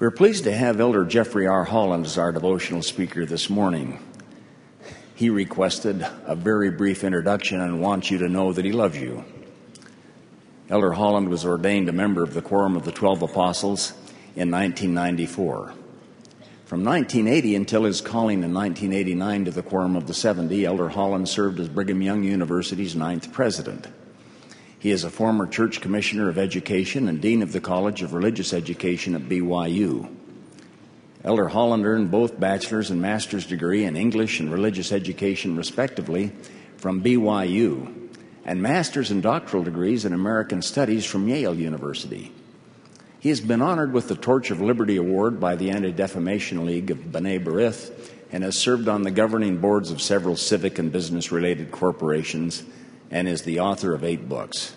We're pleased to have Elder Jeffrey R. Holland as our devotional speaker this morning. He requested a very brief introduction and wants you to know that he loves you. Elder Holland was ordained a member of the Quorum of the Twelve Apostles in 1994. From 1980 until his calling in 1989 to the Quorum of the Seventy, Elder Holland served as Brigham Young University's ninth president. He is a former church commissioner of education and dean of the College of Religious Education at BYU. Elder Holland earned both bachelor's and master's degree in English and religious education, respectively, from BYU, and master's and doctoral degrees in American Studies from Yale University. He has been honored with the Torch of Liberty Award by the Anti Defamation League of B'nai B'rith and has served on the governing boards of several civic and business related corporations and is the author of eight books.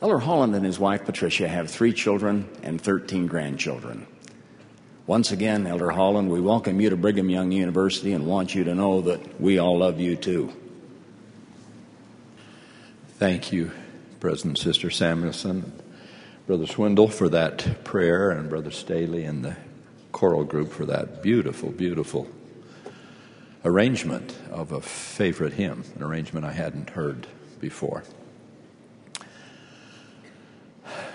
Elder Holland and his wife Patricia have three children and 13 grandchildren. Once again, Elder Holland, we welcome you to Brigham Young University and want you to know that we all love you too. Thank you, President Sister Samuelson, Brother Swindle for that prayer, and Brother Staley and the choral group for that beautiful, beautiful arrangement of a favorite hymn, an arrangement I hadn't heard before.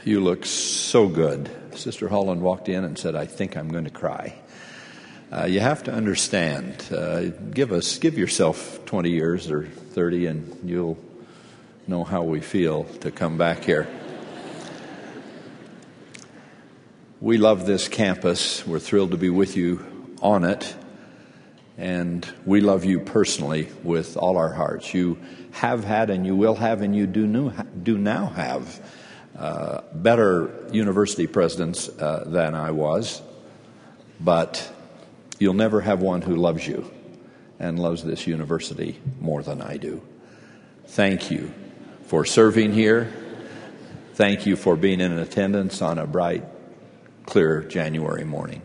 You look so good. Sister Holland walked in and said, I think I'm going to cry. Uh, you have to understand, uh, give us, give yourself 20 years or 30 and you'll know how we feel to come back here. We love this campus. We're thrilled to be with you on it. And we love you personally with all our hearts. You have had and you will have and you do, new, do now have uh, better university presidents uh, than I was, but you'll never have one who loves you and loves this university more than I do. Thank you for serving here. Thank you for being in attendance on a bright, clear January morning.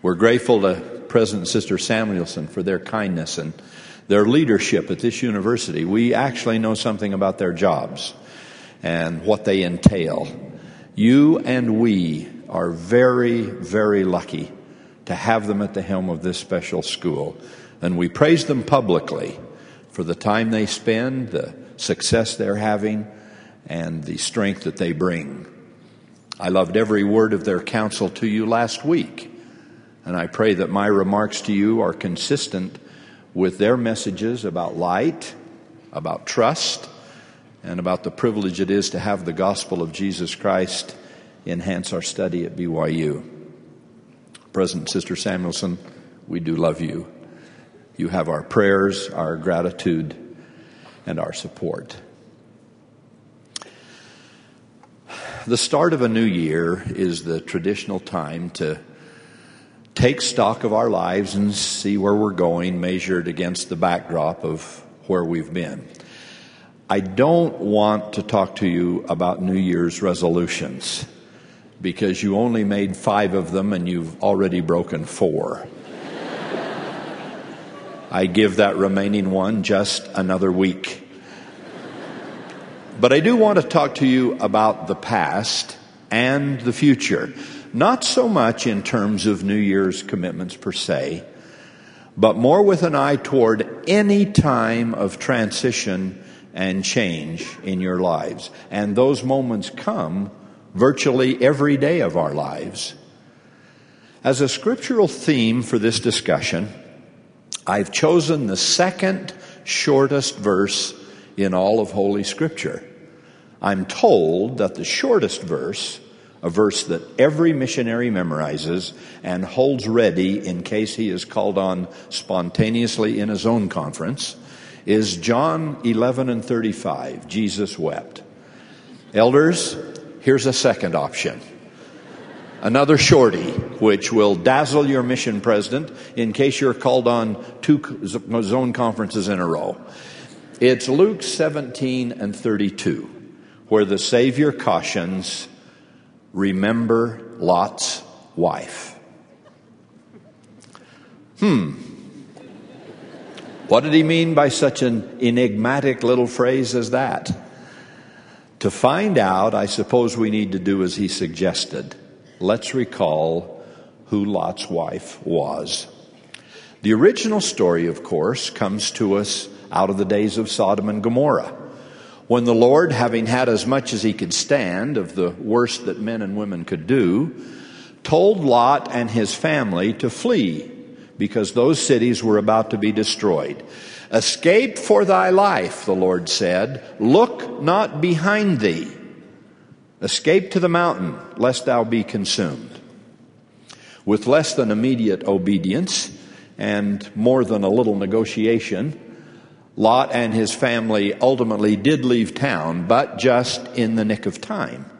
We're grateful to President and Sister Samuelson for their kindness and their leadership at this university. We actually know something about their jobs and what they entail. You and we are very, very lucky to have them at the helm of this special school. And we praise them publicly for the time they spend, the success they're having, and the strength that they bring. I loved every word of their counsel to you last week, and I pray that my remarks to you are consistent with their messages about light, about trust, and about the privilege it is to have the gospel of Jesus Christ enhance our study at BYU. President Sister Samuelson, we do love you. You have our prayers, our gratitude, and our support. The start of a new year is the traditional time to take stock of our lives and see where we're going, measured against the backdrop of where we've been. I don't want to talk to you about New Year's resolutions because you only made five of them and you've already broken four. I give that remaining one just another week. But I do want to talk to you about the past and the future. Not so much in terms of New Year's commitments per se, but more with an eye toward any time of transition and change in your lives. And those moments come virtually every day of our lives. As a scriptural theme for this discussion, I've chosen the second shortest verse in all of Holy Scripture. I'm told that the shortest verse, a verse that every missionary memorizes and holds ready in case he is called on spontaneously in his own conference, is John 11 and 35. Jesus wept. Elders, here's a second option. Another shorty, which will dazzle your mission president in case you're called on two zone conferences in a row. It's Luke 17 and 32, where the Savior cautions, remember Lot's wife. Hmm, what did he mean by such an enigmatic little phrase as that? To find out, I suppose we need to do as he suggested. let's recall who Lot's wife was. The original story, of course, comes to us out of the days of Sodom and Gomorrah, when the Lord, having had as much as he could stand of the worst that men and women could do, told Lot and his family to flee because those cities were about to be destroyed. Escape for thy life, the Lord said. Look not behind thee. Escape to the mountain, lest thou be consumed. With less than immediate obedience and more than a little negotiation, Lot and his family ultimately did leave town, but just in the nick of time.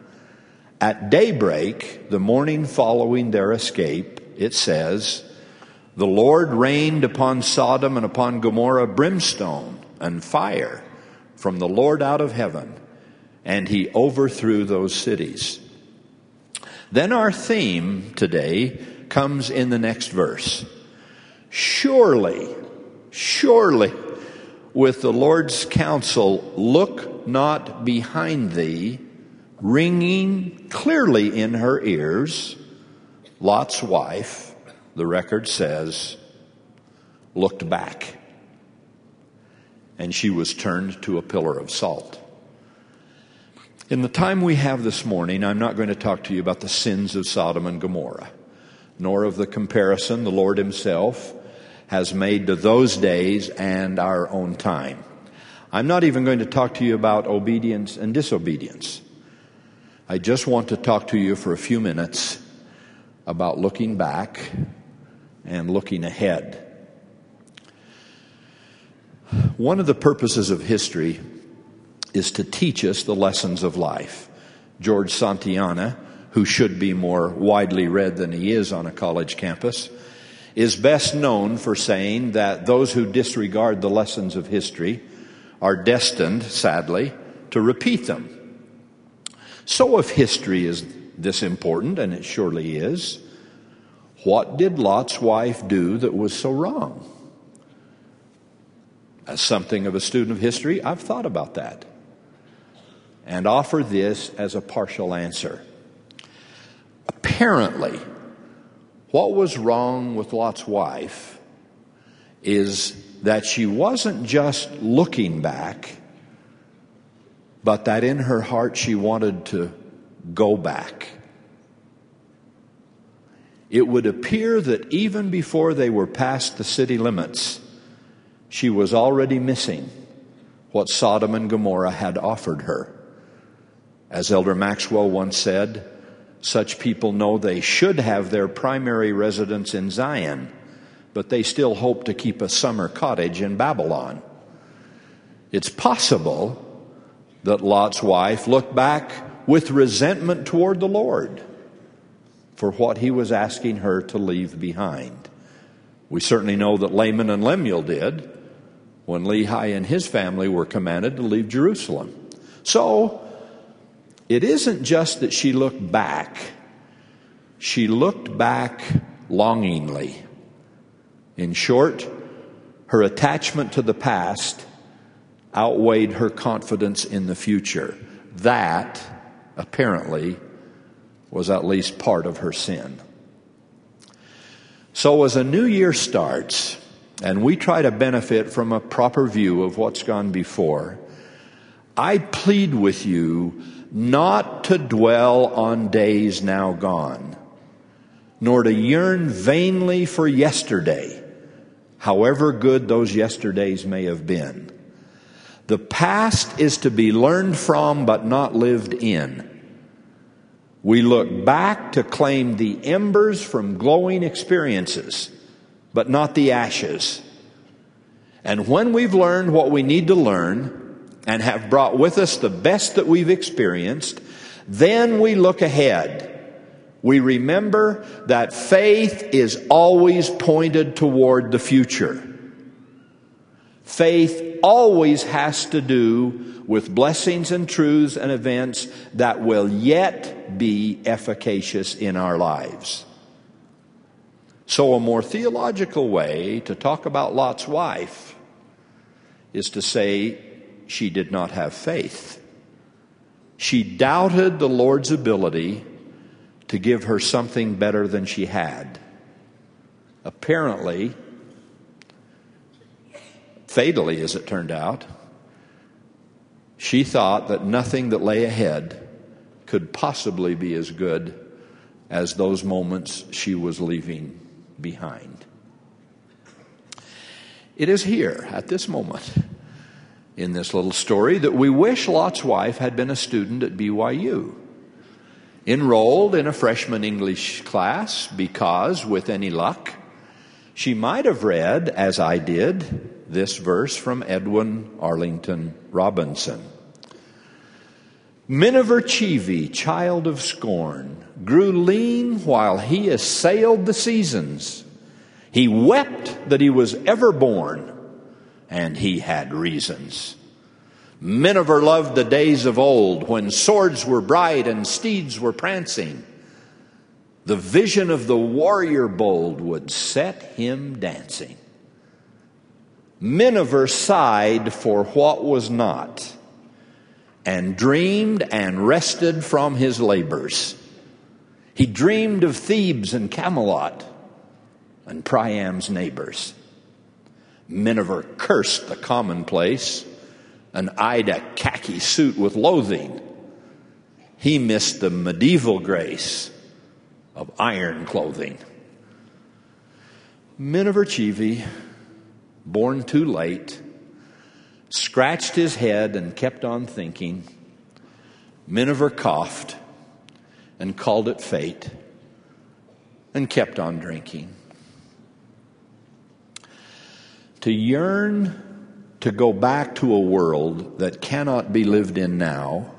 At daybreak, the morning following their escape, it says, the Lord rained upon Sodom and upon Gomorrah brimstone and fire from the Lord out of heaven, and he overthrew those cities. Then our theme today comes in the next verse. Surely, surely, with the Lord's counsel, look not behind thee, ringing clearly in her ears, Lot's wife, the record says, looked back and she was turned to a pillar of salt. In the time we have this morning, I'm not going to talk to you about the sins of Sodom and Gomorrah, nor of the comparison the Lord Himself has made to those days and our own time. I'm not even going to talk to you about obedience and disobedience. I just want to talk to you for a few minutes about looking back and looking ahead. One of the purposes of history is to teach us the lessons of life. George Santayana, who should be more widely read than he is on a college campus, is best known for saying that those who disregard the lessons of history are destined, sadly, to repeat them. So if history is this important, and it surely is, what did Lot's wife do that was so wrong? As something of a student of history, I've thought about that and offer this as a partial answer. Apparently, what was wrong with Lot's wife is that she wasn't just looking back, but that in her heart she wanted to go back it would appear that even before they were past the city limits, she was already missing what Sodom and Gomorrah had offered her. As Elder Maxwell once said, such people know they should have their primary residence in Zion, but they still hope to keep a summer cottage in Babylon. It's possible that Lot's wife looked back with resentment toward the Lord for what he was asking her to leave behind. We certainly know that Laman and Lemuel did when Lehi and his family were commanded to leave Jerusalem. So, it isn't just that she looked back, she looked back longingly. In short, her attachment to the past outweighed her confidence in the future. That, apparently, was at least part of her sin. So, as a new year starts, and we try to benefit from a proper view of what's gone before, I plead with you not to dwell on days now gone, nor to yearn vainly for yesterday, however good those yesterdays may have been. The past is to be learned from but not lived in. We look back to claim the embers from glowing experiences, but not the ashes. And when we've learned what we need to learn and have brought with us the best that we've experienced, then we look ahead. We remember that faith is always pointed toward the future. Faith always has to do with blessings and truths and events that will yet be efficacious in our lives. So, a more theological way to talk about Lot's wife is to say she did not have faith. She doubted the Lord's ability to give her something better than she had. Apparently, fatally as it turned out, she thought that nothing that lay ahead could possibly be as good as those moments she was leaving behind. It is here, at this moment, in this little story, that we wish Lot's wife had been a student at BYU, enrolled in a freshman English class because, with any luck, she might have read, as I did, this verse from Edwin Arlington Robinson. Miniver Cheevy, child of scorn, grew lean while he assailed the seasons. He wept that he was ever born, and he had reasons. Miniver loved the days of old when swords were bright and steeds were prancing. The vision of the warrior bold would set him dancing. Miniver sighed for what was not and dreamed and rested from his labors. He dreamed of Thebes and Camelot and Priam's neighbors. Miniver cursed the commonplace and eyed a khaki suit with loathing. He missed the medieval grace of iron clothing. Miniver Cheevy, born too late, scratched his head and kept on thinking. Miniver coughed and called it fate and kept on drinking. To yearn to go back to a world that cannot be lived in now,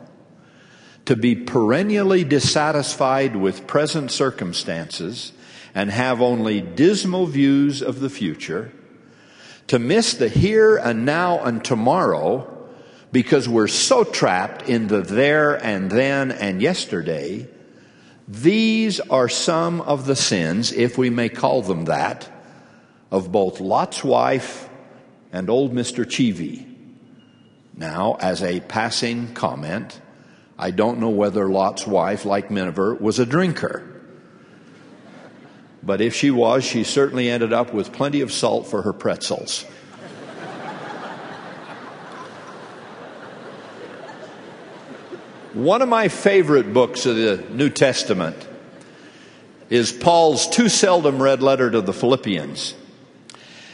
to be perennially dissatisfied with present circumstances and have only dismal views of the future, to miss the here and now and tomorrow because we're so trapped in the there and then and yesterday. These are some of the sins, if we may call them that, of both Lot's wife and old Mr. Cheevy. Now, as a passing comment, I don't know whether Lot's wife, like Miniver, was a drinker. But if she was, she certainly ended up with plenty of salt for her pretzels. One of my favorite books of the New Testament is Paul's too seldom read letter to the Philippians.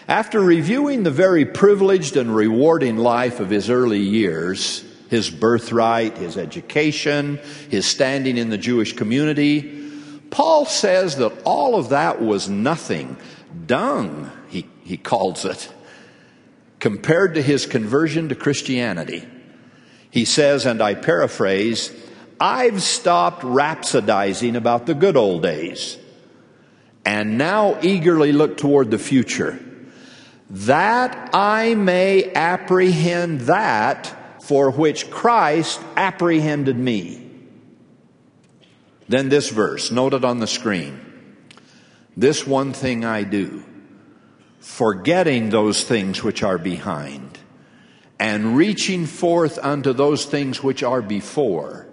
After reviewing the very privileged and rewarding life of his early years, his birthright, his education, his standing in the Jewish community, Paul says that all of that was nothing, dung, he, he calls it, compared to his conversion to Christianity. He says, and I paraphrase, I've stopped rhapsodizing about the good old days and now eagerly look toward the future, that I may apprehend that for which Christ apprehended me. Then this verse, noted on the screen. This one thing I do, forgetting those things which are behind, and reaching forth unto those things which are before,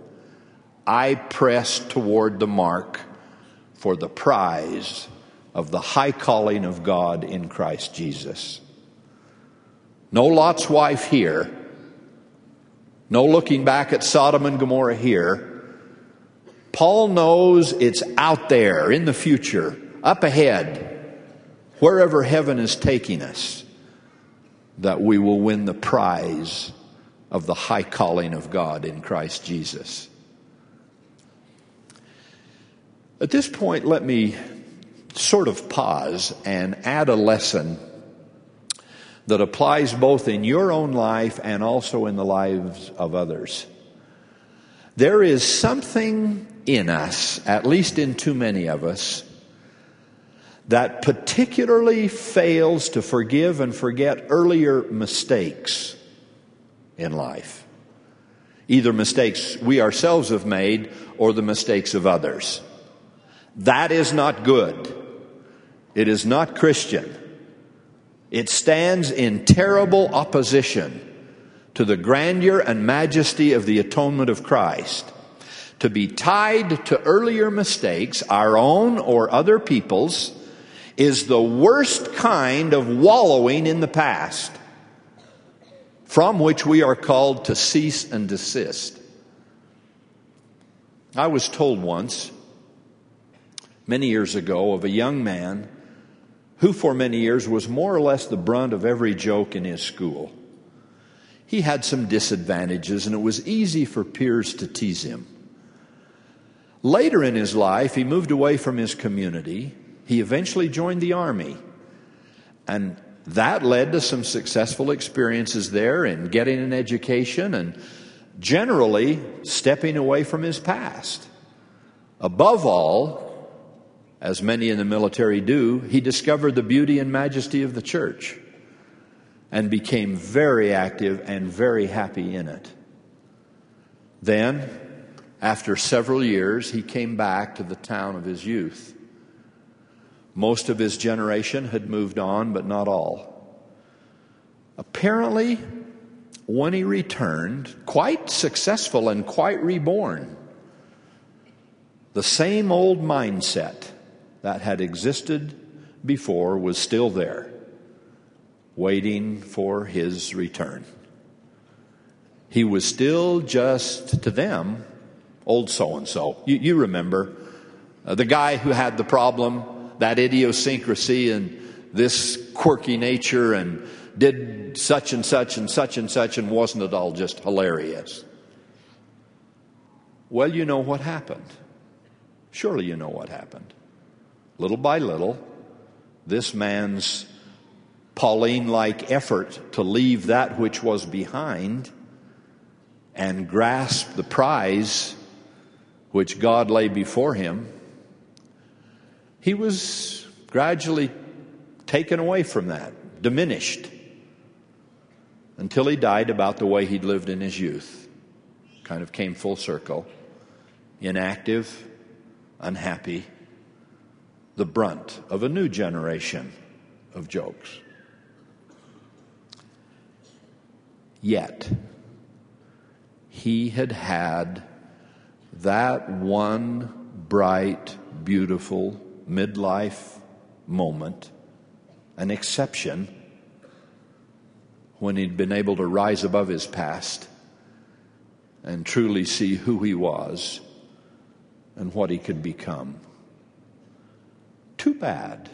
I press toward the mark for the prize of the high calling of God in Christ Jesus. No Lot's wife here. No looking back at Sodom and Gomorrah here. Paul knows it's out there in the future, up ahead, wherever heaven is taking us, that we will win the prize of the high calling of God in Christ Jesus. At this point, let me sort of pause and add a lesson that applies both in your own life and also in the lives of others. There is something in us, at least in too many of us, that particularly fails to forgive and forget earlier mistakes in life. Either mistakes we ourselves have made or the mistakes of others. That is not good. It is not Christian. It stands in terrible opposition to the grandeur and majesty of the atonement of Christ to be tied to earlier mistakes, our own or other people's, is the worst kind of wallowing in the past, from which we are called to cease and desist. I was told once, many years ago, of a young man who for many years was more or less the brunt of every joke in his school. He had some disadvantages, and it was easy for peers to tease him. Later in his life, he moved away from his community. He eventually joined the army. And that led to some successful experiences there in getting an education and generally stepping away from his past. Above all, as many in the military do, he discovered the beauty and majesty of the church and became very active and very happy in it. Then, after several years, he came back to the town of his youth. Most of his generation had moved on, but not all. Apparently, when he returned, quite successful and quite reborn, the same old mindset that had existed before was still there, waiting for his return. He was still just to them, old so and so. You remember uh, the guy who had the problem, that idiosyncrasy and this quirky nature and did such and such and such and such, and wasn't it all just hilarious? Well, you know what happened. Surely you know what happened. Little by little, this man's Pauline like effort to leave that which was behind and grasp the prize which God lay before him, he was gradually taken away from that, diminished, until he died about the way he'd lived in his youth. Kind of came full circle, inactive, unhappy the brunt of a new generation of jokes. Yet, he had had that one bright, beautiful midlife moment, an exception, when he'd been able to rise above his past and truly see who he was and what he could become. Too bad.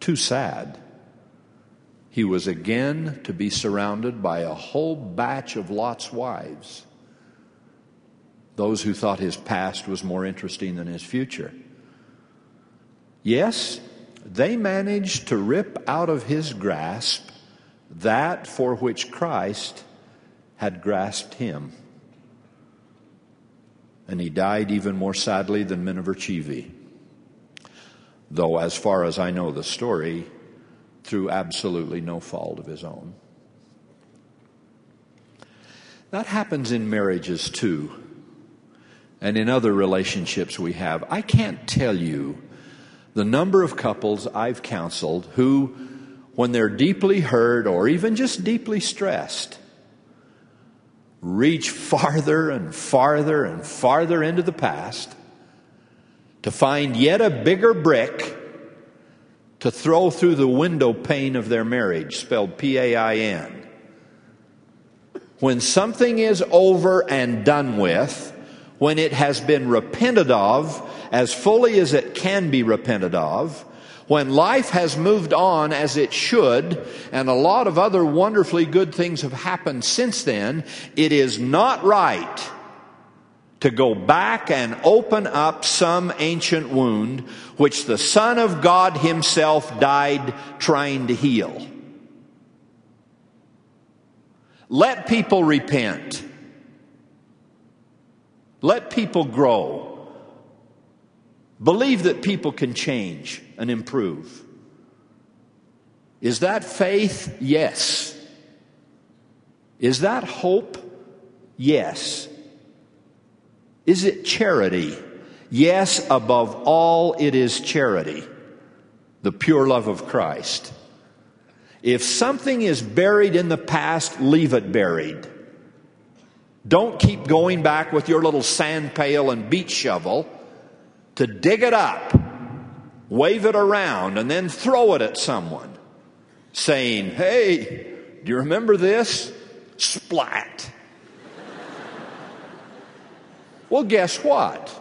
Too sad. He was again to be surrounded by a whole batch of Lot's wives, those who thought his past was more interesting than his future. Yes, they managed to rip out of his grasp that for which Christ had grasped him. And he died even more sadly than Miniver Cheevy though, as far as I know the story, through absolutely no fault of his own. That happens in marriages too, and in other relationships we have. I can't tell you the number of couples I've counseled who, when they're deeply hurt or even just deeply stressed, reach farther and farther and farther into the past to find yet a bigger brick to throw through the window pane of their marriage, spelled P A I N. When something is over and done with, when it has been repented of as fully as it can be repented of, when life has moved on as it should, and a lot of other wonderfully good things have happened since then, it is not right to go back and open up some ancient wound which the Son of God Himself died trying to heal. Let people repent. Let people grow. Believe that people can change and improve. Is that faith? Yes. Is that hope? Yes. Is it charity? Yes, above all, it is charity, the pure love of Christ. If something is buried in the past, leave it buried. Don't keep going back with your little sand pail and beach shovel to dig it up, wave it around, and then throw it at someone, saying, Hey, do you remember this? Splat. Well, guess what?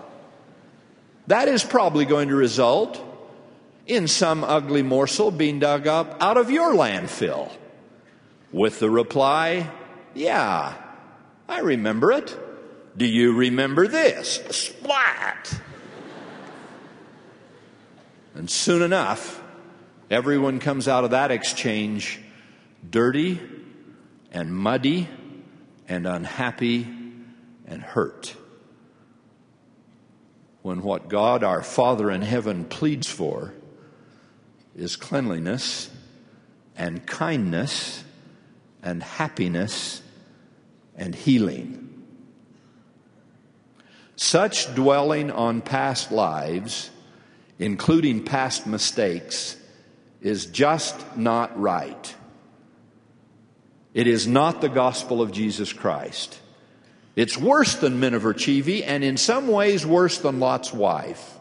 That is probably going to result in some ugly morsel being dug up out of your landfill. With the reply, Yeah, I remember it. Do you remember this? Splat! and soon enough, everyone comes out of that exchange dirty and muddy and unhappy and hurt. When what God our Father in heaven pleads for is cleanliness and kindness and happiness and healing. Such dwelling on past lives, including past mistakes, is just not right. It is not the gospel of Jesus Christ. It's worse than Miniver Cheevy, and in some ways worse than Lot's wife.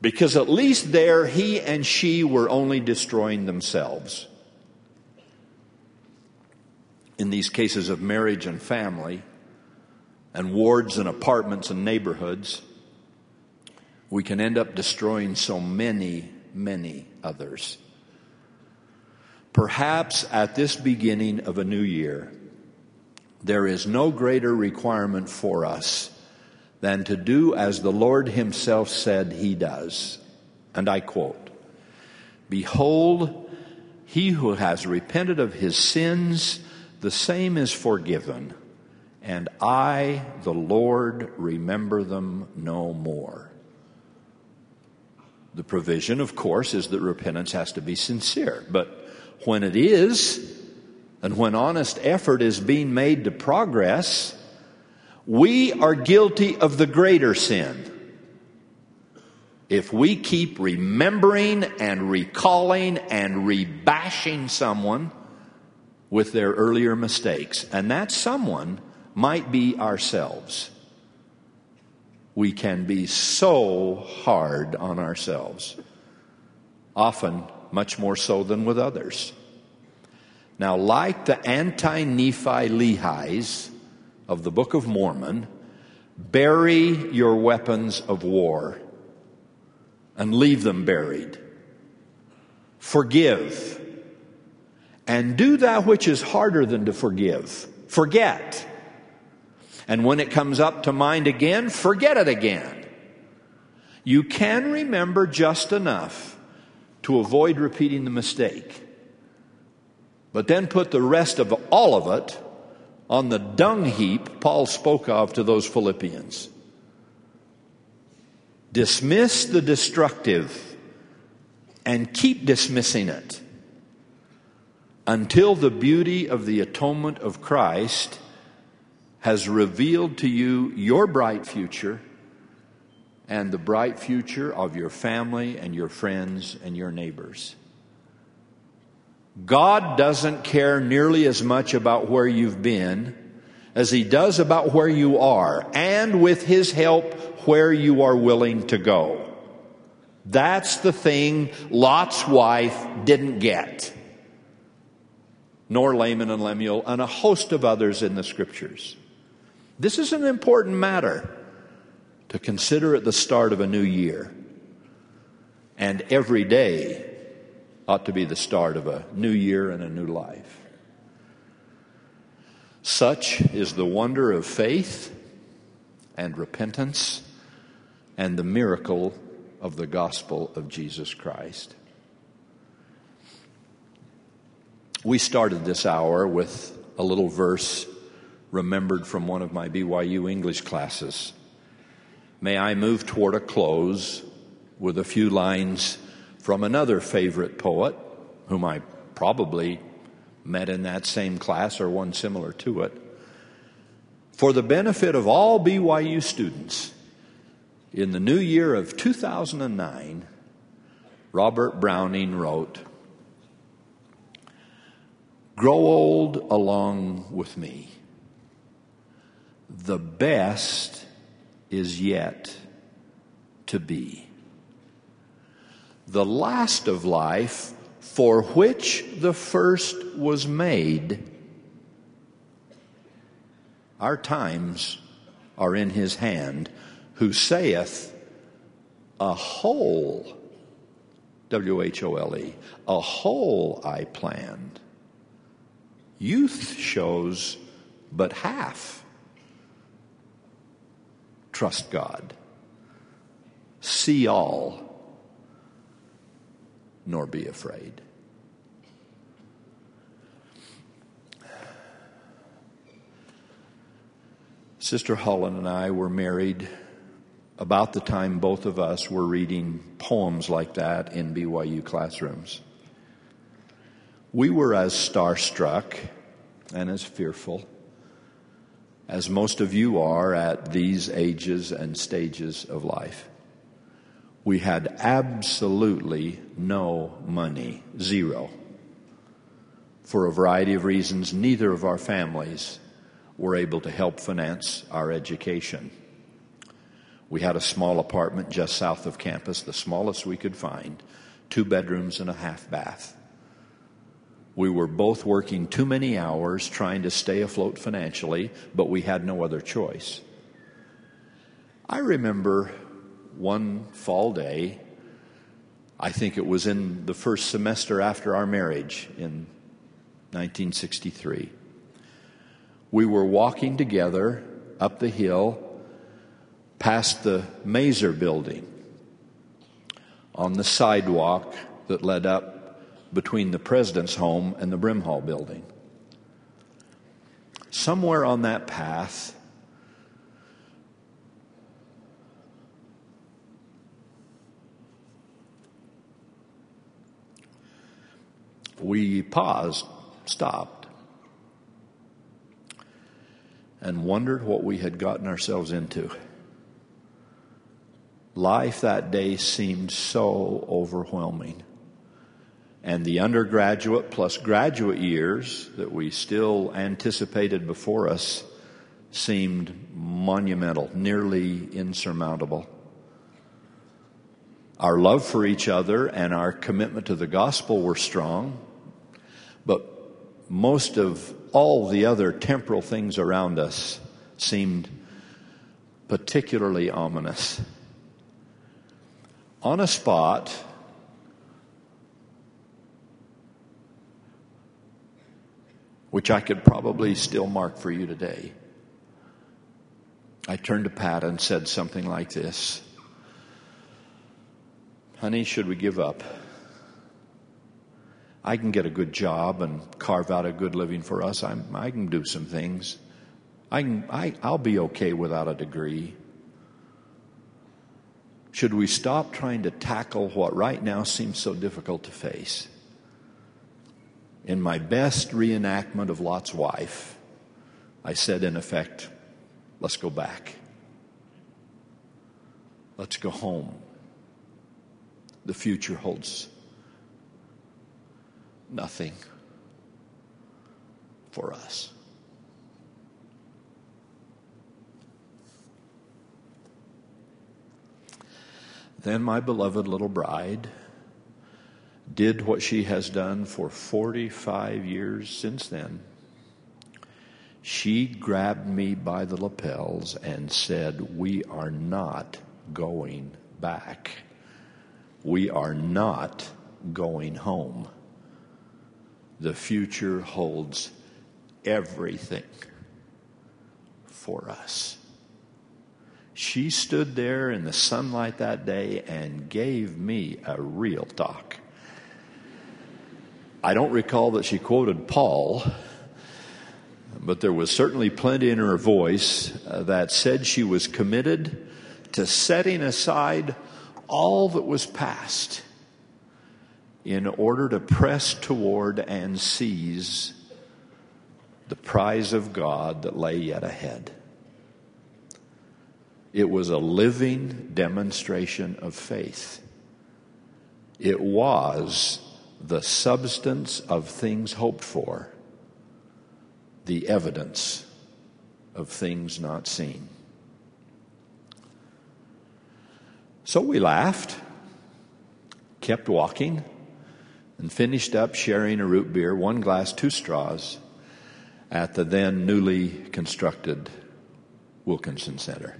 Because at least there he and she were only destroying themselves in these cases of marriage and family, and wards and apartments and neighborhoods, we can end up destroying so many, many others. Perhaps at this beginning of a new year, there is no greater requirement for us than to do as the Lord Himself said He does. And I quote Behold, he who has repented of his sins the same is forgiven, and I, the Lord, remember them no more. The provision, of course, is that repentance has to be sincere, but when it is, and when honest effort is being made to progress, we are guilty of the greater sin. If we keep remembering and recalling and rebashing someone with their earlier mistakes. And that someone might be ourselves. We can be so hard on ourselves, often much more so than with others. Now, like the anti Nephi Lehis of the Book of Mormon, bury your weapons of war and leave them buried. Forgive and do that which is harder than to forgive. Forget. And when it comes up to mind again, forget it again. You can remember just enough to avoid repeating the mistake. But then put the rest of all of it on the dung heap Paul spoke of to those Philippians. Dismiss the destructive and keep dismissing it until the beauty of the atonement of Christ has revealed to you your bright future and the bright future of your family and your friends and your neighbors. God doesn't care nearly as much about where you've been as He does about where you are, and with His help, where you are willing to go. That's the thing Lot's wife didn't get nor Laman and Lemuel, and a host of others in the scriptures. This is an important matter to consider at the start of a new year. And every day ought to be the start of a new year and a new life. Such is the wonder of faith and repentance and the miracle of the gospel of Jesus Christ. We started this hour with a little verse remembered from one of my BYU English classes. May I move toward a close with a few lines from another favorite poet, whom I probably met in that same class or one similar to it. For the benefit of all BYU students, in the new year of 2009, Robert Browning wrote, Grow old along with me. the best is yet to be. The last of life for which the first was made. Our times are in his hand, who saith, A whole, W H O L E, a whole I planned. Youth shows but half. Trust God. See all nor be afraid. Sister Holland and I were married about the time both of us were reading poems like that in BYU classrooms. We were as starstruck and as fearful as most of you are at these ages and stages of life. We had absolutely no money, zero. For a variety of reasons, neither of our families were able to help finance our education. We had a small apartment just south of campus, the smallest we could find, two bedrooms and a half bath. We were both working too many hours trying to stay afloat financially, but we had no other choice. I remember one fall day. I think it was in the first semester after our marriage in 1963. We were walking together up the hill past the Maeser building on the sidewalk that led up between the president's home and the Brimhall building. Somewhere on that path, we paused, stopped, and wondered what we had gotten ourselves into. Life that day seemed so overwhelming. And the undergraduate plus graduate years that we still anticipated before us seemed monumental, nearly insurmountable. Our love for each other and our commitment to the gospel were strong, but most of all the other temporal things around us seemed particularly ominous. On a spot, which I could probably still mark for you today, I turned to Pat and said something like this Honey, should we give up? I can get a good job and carve out a good living for us. I'm, i can do some things. I can, I, I'll be okay without a degree. Should we stop trying to tackle what right now seems so difficult to face? In my best reenactment of Lot's wife, I said, in effect, let's go back. Let's go home the future holds nothing for us. Then my beloved little bride did what she has done for 45 years since then. She grabbed me by the lapels and said, We are not going back we are not going home. The future holds everything for us. She stood there in the sunlight that day and gave me a real talk. I don't recall that she quoted Paul, but there was certainly plenty in her voice uh, that said she was committed to setting aside all that was past in order to press toward and seize the prize of God that lay yet ahead. It was a living demonstration of faith. It was the substance of things hoped for, the evidence of things not seen. So we laughed, kept walking, and finished up sharing a root beer, one glass, two straws, at the then newly constructed Wilkinson Center.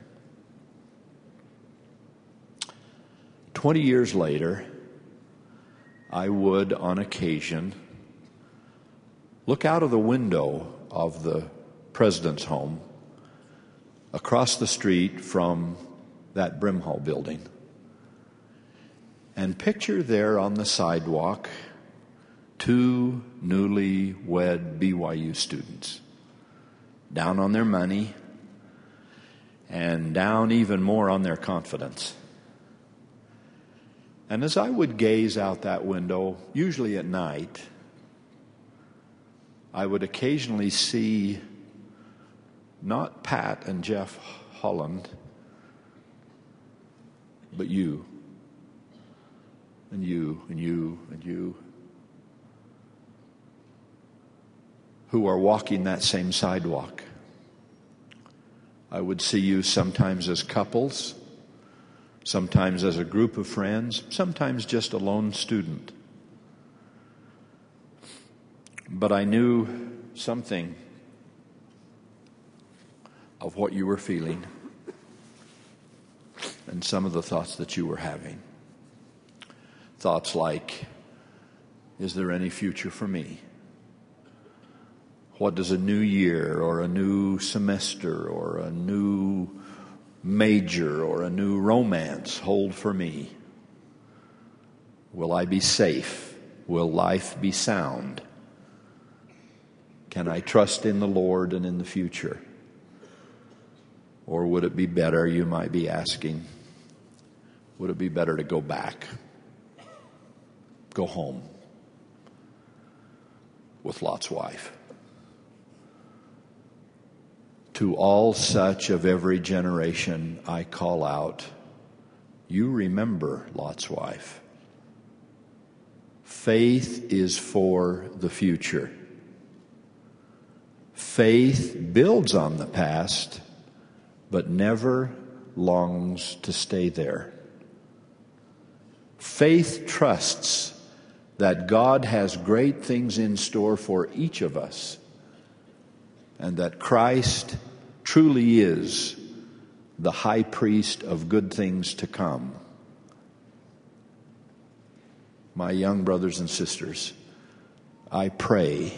Twenty years later, I would, on occasion, look out of the window of the president's home across the street from that Brimhall building and picture there on the sidewalk two newly wed BYU students down on their money and down even more on their confidence. And as I would gaze out that window, usually at night, I would occasionally see not Pat and Jeff Holland, but you, and you, and you, and you, who are walking that same sidewalk. I would see you sometimes as couples, sometimes as a group of friends, sometimes just a lone student. But I knew something of what you were feeling and some of the thoughts that you were having. Thoughts like, is there any future for me? What does a new year or a new semester or a new major or a new romance hold for me? Will I be safe? Will life be sound? Can I trust in the Lord and in the future? Or would it be better, you might be asking, would it be better to go back? Go home with Lot's wife? To all such of every generation, I call out, you remember Lot's wife. Faith is for the future. Faith builds on the past, but never longs to stay there. Faith trusts that God has great things in store for each of us and that Christ truly is the high priest of good things to come. My young brothers and sisters, I pray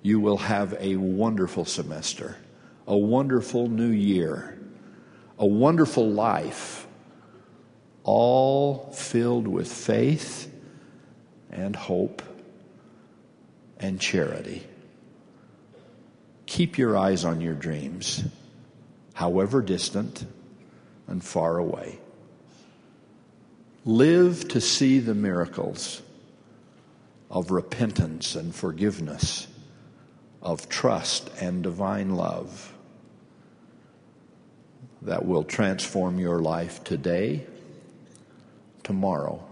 you will have a wonderful semester, a wonderful new year, a wonderful life, all filled with faith and hope and charity. Keep your eyes on your dreams, however distant and far away. Live to see the miracles of repentance and forgiveness, of trust and divine love that will transform your life today, tomorrow,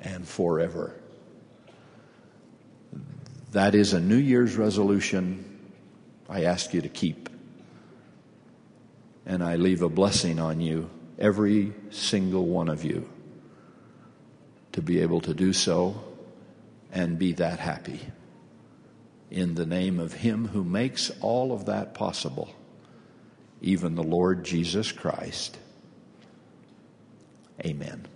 and forever. That is a New Year's resolution I ask you to keep. And I leave a blessing on you, every single one of you, to be able to do so and be that happy. In the name of Him who makes all of that possible, even the Lord Jesus Christ. Amen.